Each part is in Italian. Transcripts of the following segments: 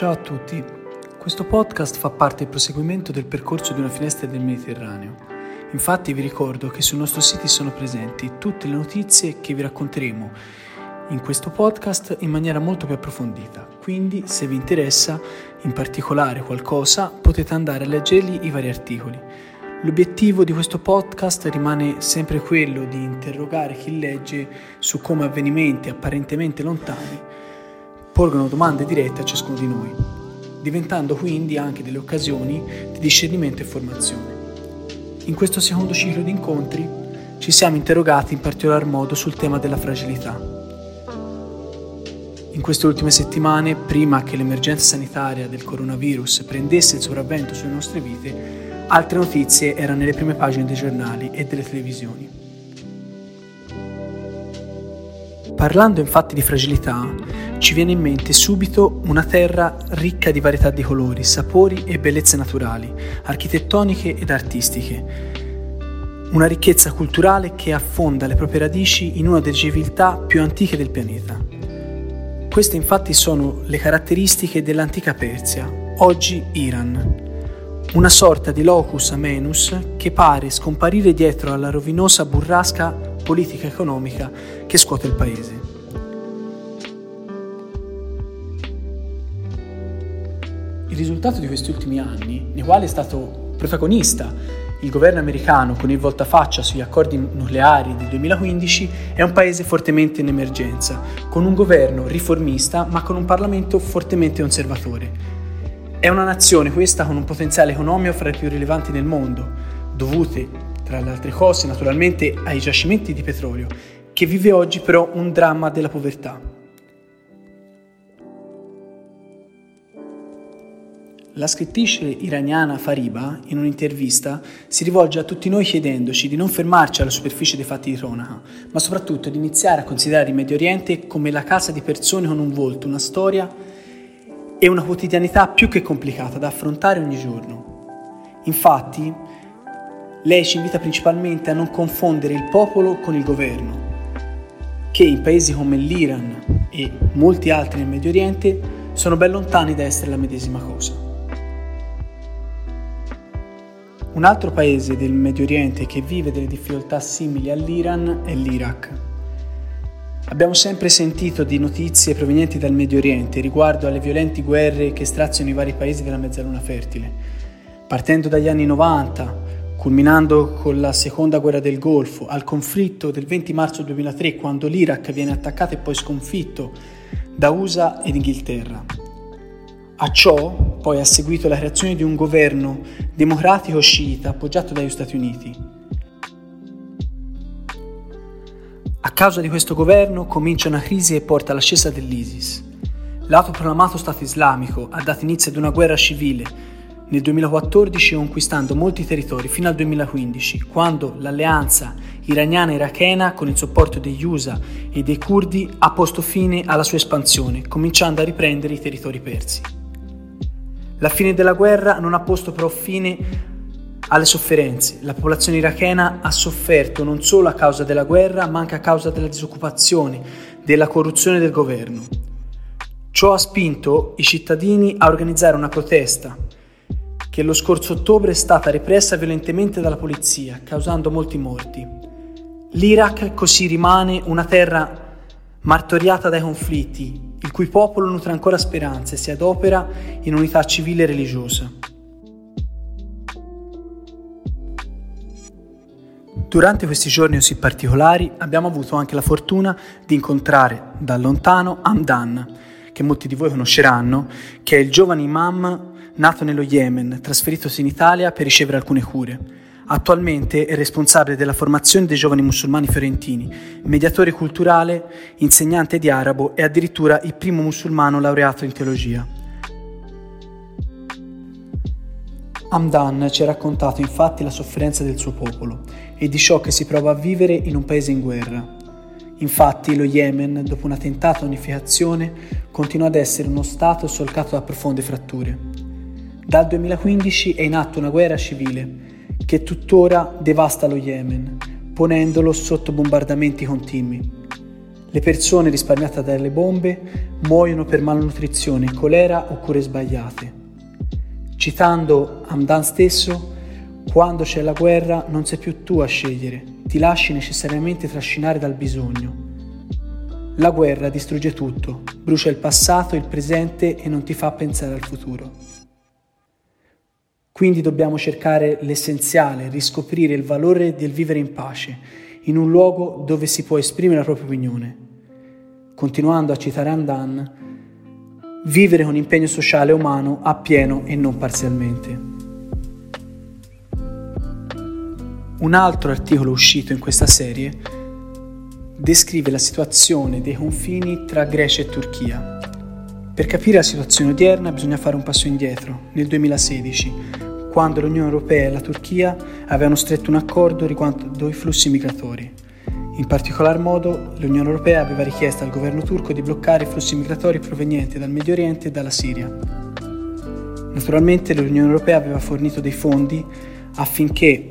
Ciao a tutti, questo podcast fa parte del proseguimento del percorso di una finestra del Mediterraneo. Infatti vi ricordo che sul nostro sito sono presenti tutte le notizie che vi racconteremo in questo podcast in maniera molto più approfondita. Quindi se vi interessa in particolare qualcosa potete andare a leggerli i vari articoli. L'obiettivo di questo podcast rimane sempre quello di interrogare chi legge su come avvenimenti apparentemente lontani porgono domande dirette a ciascuno di noi, diventando quindi anche delle occasioni di discernimento e formazione. In questo secondo ciclo di incontri ci siamo interrogati in particolar modo sul tema della fragilità. In queste ultime settimane, prima che l'emergenza sanitaria del coronavirus prendesse il sopravvento sulle nostre vite, altre notizie erano nelle prime pagine dei giornali e delle televisioni. Parlando infatti di fragilità, ci viene in mente subito una terra ricca di varietà di colori, sapori e bellezze naturali, architettoniche ed artistiche. Una ricchezza culturale che affonda le proprie radici in una delle civiltà più antiche del pianeta. Queste infatti sono le caratteristiche dell'antica Persia, oggi Iran, una sorta di locus amenus che pare scomparire dietro alla rovinosa burrasca politica economica che scuote il paese. Il risultato di questi ultimi anni, nei quali è stato protagonista il governo americano con il voltafaccia sugli accordi nucleari del 2015, è un paese fortemente in emergenza, con un governo riformista ma con un Parlamento fortemente conservatore. È una nazione questa con un potenziale economico fra i più rilevanti nel mondo, dovute, tra le altre cose, naturalmente ai giacimenti di petrolio, che vive oggi però un dramma della povertà. La scrittrice iraniana Fariba, in un'intervista, si rivolge a tutti noi chiedendoci di non fermarci alla superficie dei fatti di cronaca, ma soprattutto di iniziare a considerare il Medio Oriente come la casa di persone con un volto, una storia e una quotidianità più che complicata da affrontare ogni giorno. Infatti, lei ci invita principalmente a non confondere il popolo con il governo, che in paesi come l'Iran e molti altri nel Medio Oriente sono ben lontani da essere la medesima cosa. Un altro paese del Medio Oriente che vive delle difficoltà simili all'Iran è l'Iraq. Abbiamo sempre sentito di notizie provenienti dal Medio Oriente riguardo alle violenti guerre che straziano i vari paesi della mezzaluna fertile. Partendo dagli anni 90, culminando con la seconda guerra del Golfo, al conflitto del 20 marzo 2003 quando l'Iraq viene attaccato e poi sconfitto da USA ed Inghilterra. A ciò poi ha seguito la creazione di un governo democratico sciita appoggiato dagli Stati Uniti. A causa di questo governo comincia una crisi che porta all'ascesa dell'ISIS. L'autoproclamato Stato islamico ha dato inizio ad una guerra civile nel 2014 conquistando molti territori fino al 2015, quando l'alleanza iraniana-irachena con il supporto degli USA e dei curdi ha posto fine alla sua espansione, cominciando a riprendere i territori persi. La fine della guerra non ha posto però fine alle sofferenze. La popolazione irachena ha sofferto non solo a causa della guerra, ma anche a causa della disoccupazione, della corruzione del governo. Ciò ha spinto i cittadini a organizzare una protesta che lo scorso ottobre è stata repressa violentemente dalla polizia, causando molti morti. L'Iraq così rimane una terra martoriata dai conflitti, il cui popolo nutre ancora speranze e si adopera in unità civile e religiosa. Durante questi giorni così particolari abbiamo avuto anche la fortuna di incontrare da lontano Hamdan, che molti di voi conosceranno, che è il giovane imam nato nello Yemen, trasferitosi in Italia per ricevere alcune cure. Attualmente è responsabile della formazione dei giovani musulmani fiorentini, mediatore culturale, insegnante di arabo e addirittura il primo musulmano laureato in teologia. Hamdan ci ha raccontato infatti la sofferenza del suo popolo e di ciò che si prova a vivere in un paese in guerra. Infatti lo Yemen, dopo una tentata unificazione, continua ad essere uno Stato solcato da profonde fratture. Dal 2015 è in atto una guerra civile che tuttora devasta lo Yemen, ponendolo sotto bombardamenti continui. Le persone risparmiate dalle bombe muoiono per malnutrizione, colera o cure sbagliate. Citando Hamdan stesso, quando c'è la guerra non sei più tu a scegliere, ti lasci necessariamente trascinare dal bisogno. La guerra distrugge tutto, brucia il passato, il presente e non ti fa pensare al futuro. Quindi dobbiamo cercare l'essenziale, riscoprire il valore del vivere in pace, in un luogo dove si può esprimere la propria opinione. Continuando a citare Andan, vivere con impegno sociale umano appieno e non parzialmente. Un altro articolo uscito in questa serie descrive la situazione dei confini tra Grecia e Turchia. Per capire la situazione odierna bisogna fare un passo indietro, nel 2016, quando l'Unione Europea e la Turchia avevano stretto un accordo riguardo i flussi migratori. In particolar modo l'Unione Europea aveva richiesto al governo turco di bloccare i flussi migratori provenienti dal Medio Oriente e dalla Siria. Naturalmente l'Unione Europea aveva fornito dei fondi affinché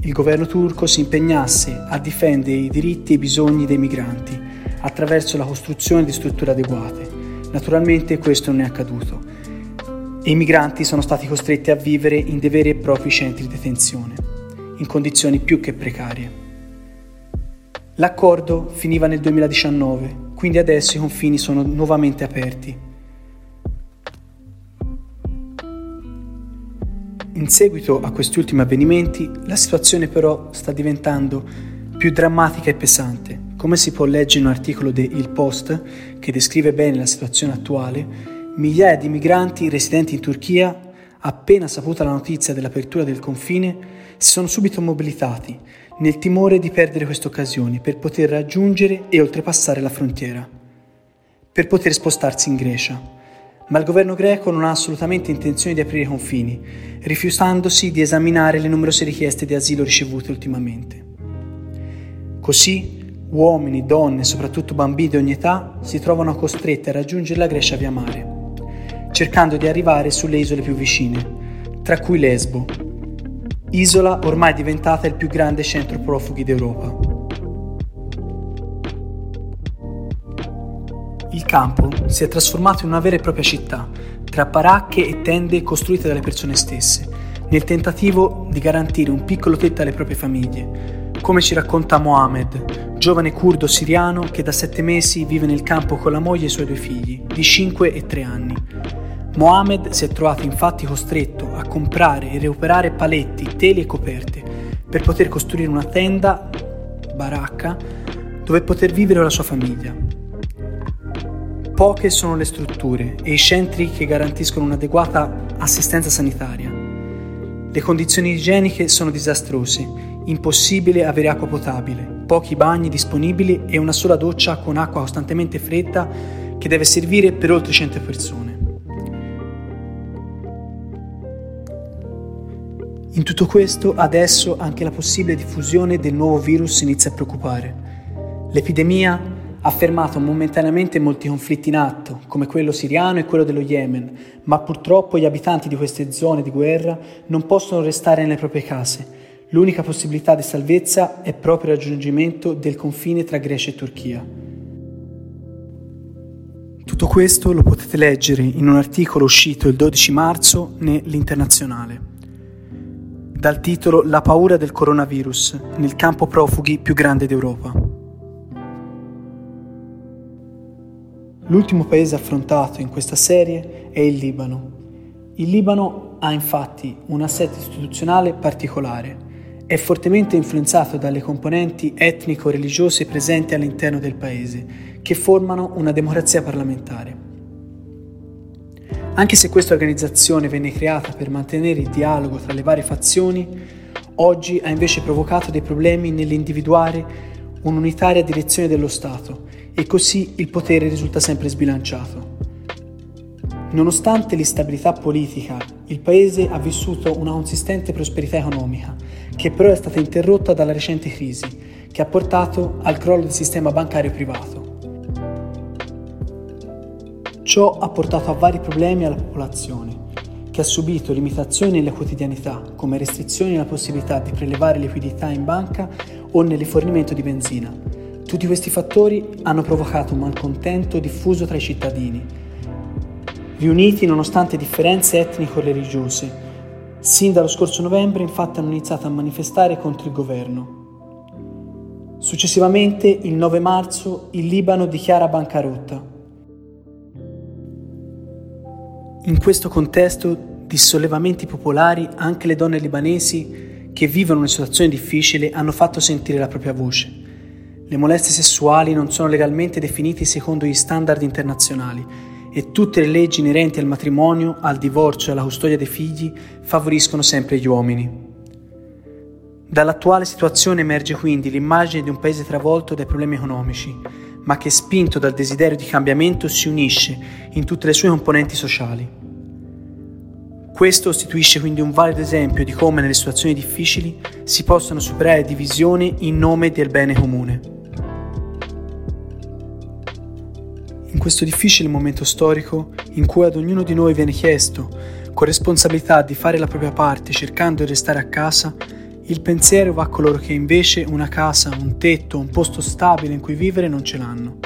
il governo turco si impegnasse a difendere i diritti e i bisogni dei migranti attraverso la costruzione di strutture adeguate. Naturalmente questo non è accaduto i migranti sono stati costretti a vivere in dei veri e propri centri di detenzione, in condizioni più che precarie. L'accordo finiva nel 2019, quindi adesso i confini sono nuovamente aperti In seguito a questi ultimi avvenimenti, la situazione però sta diventando più drammatica e pesante. Come si può leggere in un articolo di Il Post, che descrive bene la situazione attuale, migliaia di migranti residenti in Turchia, appena saputa la notizia dell'apertura del confine, si sono subito mobilitati, nel timore di perdere queste occasioni per poter raggiungere e oltrepassare la frontiera, per poter spostarsi in Grecia ma il governo greco non ha assolutamente intenzione di aprire i confini, rifiutandosi di esaminare le numerose richieste di asilo ricevute ultimamente. Così uomini, donne e soprattutto bambini di ogni età si trovano costretti a raggiungere la Grecia via mare, cercando di arrivare sulle isole più vicine, tra cui Lesbo, isola ormai diventata il più grande centro profughi d'Europa. Il campo si è trasformato in una vera e propria città, tra baracche e tende costruite dalle persone stesse, nel tentativo di garantire un piccolo tetto alle proprie famiglie, come ci racconta Mohamed, giovane curdo siriano che da sette mesi vive nel campo con la moglie e i suoi due figli, di 5 e 3 anni. Mohamed si è trovato infatti costretto a comprare e recuperare paletti, teli e coperte per poter costruire una tenda, baracca, dove poter vivere la sua famiglia. Poche sono le strutture e i centri che garantiscono un'adeguata assistenza sanitaria. Le condizioni igieniche sono disastrose, impossibile avere acqua potabile, pochi bagni disponibili e una sola doccia con acqua costantemente fredda che deve servire per oltre 100 persone. In tutto questo, adesso anche la possibile diffusione del nuovo virus inizia a preoccupare. L'epidemia ha fermato momentaneamente molti conflitti in atto, come quello siriano e quello dello Yemen, ma purtroppo gli abitanti di queste zone di guerra non possono restare nelle proprie case. L'unica possibilità di salvezza è proprio il raggiungimento del confine tra Grecia e Turchia. Tutto questo lo potete leggere in un articolo uscito il 12 marzo nell'Internazionale, dal titolo La paura del coronavirus nel campo profughi più grande d'Europa. L'ultimo paese affrontato in questa serie è il Libano. Il Libano ha infatti un assetto istituzionale particolare. È fortemente influenzato dalle componenti etnico-religiose presenti all'interno del paese, che formano una democrazia parlamentare. Anche se questa organizzazione venne creata per mantenere il dialogo tra le varie fazioni, oggi ha invece provocato dei problemi nell'individuare un'unitaria direzione dello Stato e così il potere risulta sempre sbilanciato. Nonostante l'instabilità politica, il Paese ha vissuto una consistente prosperità economica, che però è stata interrotta dalla recente crisi, che ha portato al crollo del sistema bancario privato. Ciò ha portato a vari problemi alla popolazione, che ha subito limitazioni nella quotidianità, come restrizioni nella possibilità di prelevare liquidità in banca o nel rifornimento di benzina, tutti questi fattori hanno provocato un malcontento diffuso tra i cittadini, riuniti nonostante differenze etnico-religiose. Sin dallo scorso novembre infatti hanno iniziato a manifestare contro il governo. Successivamente, il 9 marzo, il Libano dichiara bancarotta. In questo contesto di sollevamenti popolari, anche le donne libanesi che vivono una situazione difficile hanno fatto sentire la propria voce. Le molestie sessuali non sono legalmente definite secondo gli standard internazionali e tutte le leggi inerenti al matrimonio, al divorzio e alla custodia dei figli favoriscono sempre gli uomini. Dall'attuale situazione emerge quindi l'immagine di un paese travolto dai problemi economici, ma che spinto dal desiderio di cambiamento si unisce in tutte le sue componenti sociali. Questo costituisce quindi un valido esempio di come nelle situazioni difficili si possano superare divisioni in nome del bene comune. In questo difficile momento storico, in cui ad ognuno di noi viene chiesto, con responsabilità, di fare la propria parte cercando di restare a casa, il pensiero va a coloro che invece una casa, un tetto, un posto stabile in cui vivere non ce l'hanno.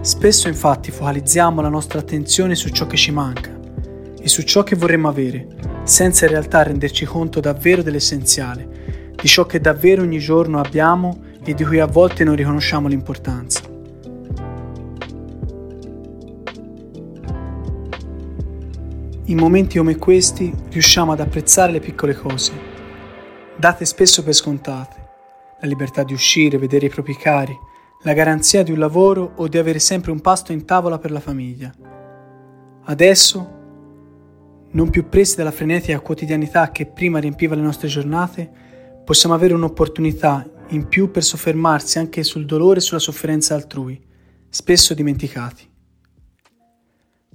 Spesso infatti focalizziamo la nostra attenzione su ciò che ci manca e su ciò che vorremmo avere, senza in realtà renderci conto davvero dell'essenziale, di ciò che davvero ogni giorno abbiamo e di cui a volte non riconosciamo l'importanza. In momenti come questi riusciamo ad apprezzare le piccole cose date spesso per scontate, la libertà di uscire, vedere i propri cari, la garanzia di un lavoro o di avere sempre un pasto in tavola per la famiglia. Adesso, non più presi dalla frenetica quotidianità che prima riempiva le nostre giornate, possiamo avere un'opportunità in più per soffermarsi anche sul dolore e sulla sofferenza altrui, spesso dimenticati.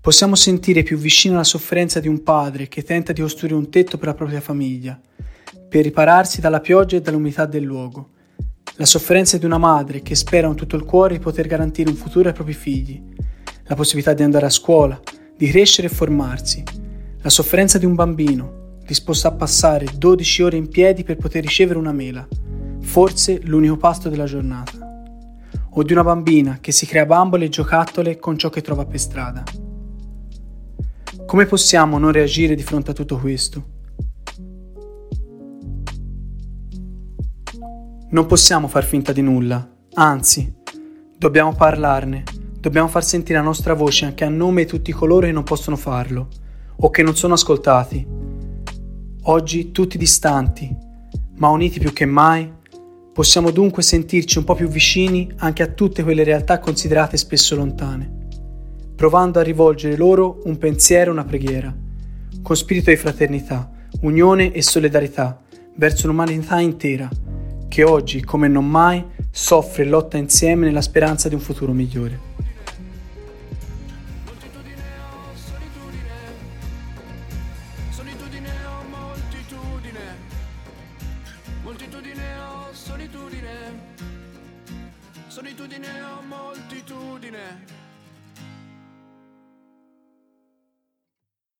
Possiamo sentire più vicino la sofferenza di un padre che tenta di costruire un tetto per la propria famiglia, per ripararsi dalla pioggia e dall'umidità del luogo. La sofferenza di una madre che spera con tutto il cuore di poter garantire un futuro ai propri figli, la possibilità di andare a scuola, di crescere e formarsi. La sofferenza di un bambino, disposto a passare 12 ore in piedi per poter ricevere una mela, forse l'unico pasto della giornata. O di una bambina che si crea bambole e giocattole con ciò che trova per strada. Come possiamo non reagire di fronte a tutto questo? Non possiamo far finta di nulla, anzi, dobbiamo parlarne, dobbiamo far sentire la nostra voce anche a nome di tutti coloro che non possono farlo o che non sono ascoltati. Oggi tutti distanti, ma uniti più che mai, possiamo dunque sentirci un po' più vicini anche a tutte quelle realtà considerate spesso lontane, provando a rivolgere loro un pensiero e una preghiera, con spirito di fraternità, unione e solidarietà verso l'umanità intera che oggi, come non mai, soffre e lotta insieme nella speranza di un futuro migliore.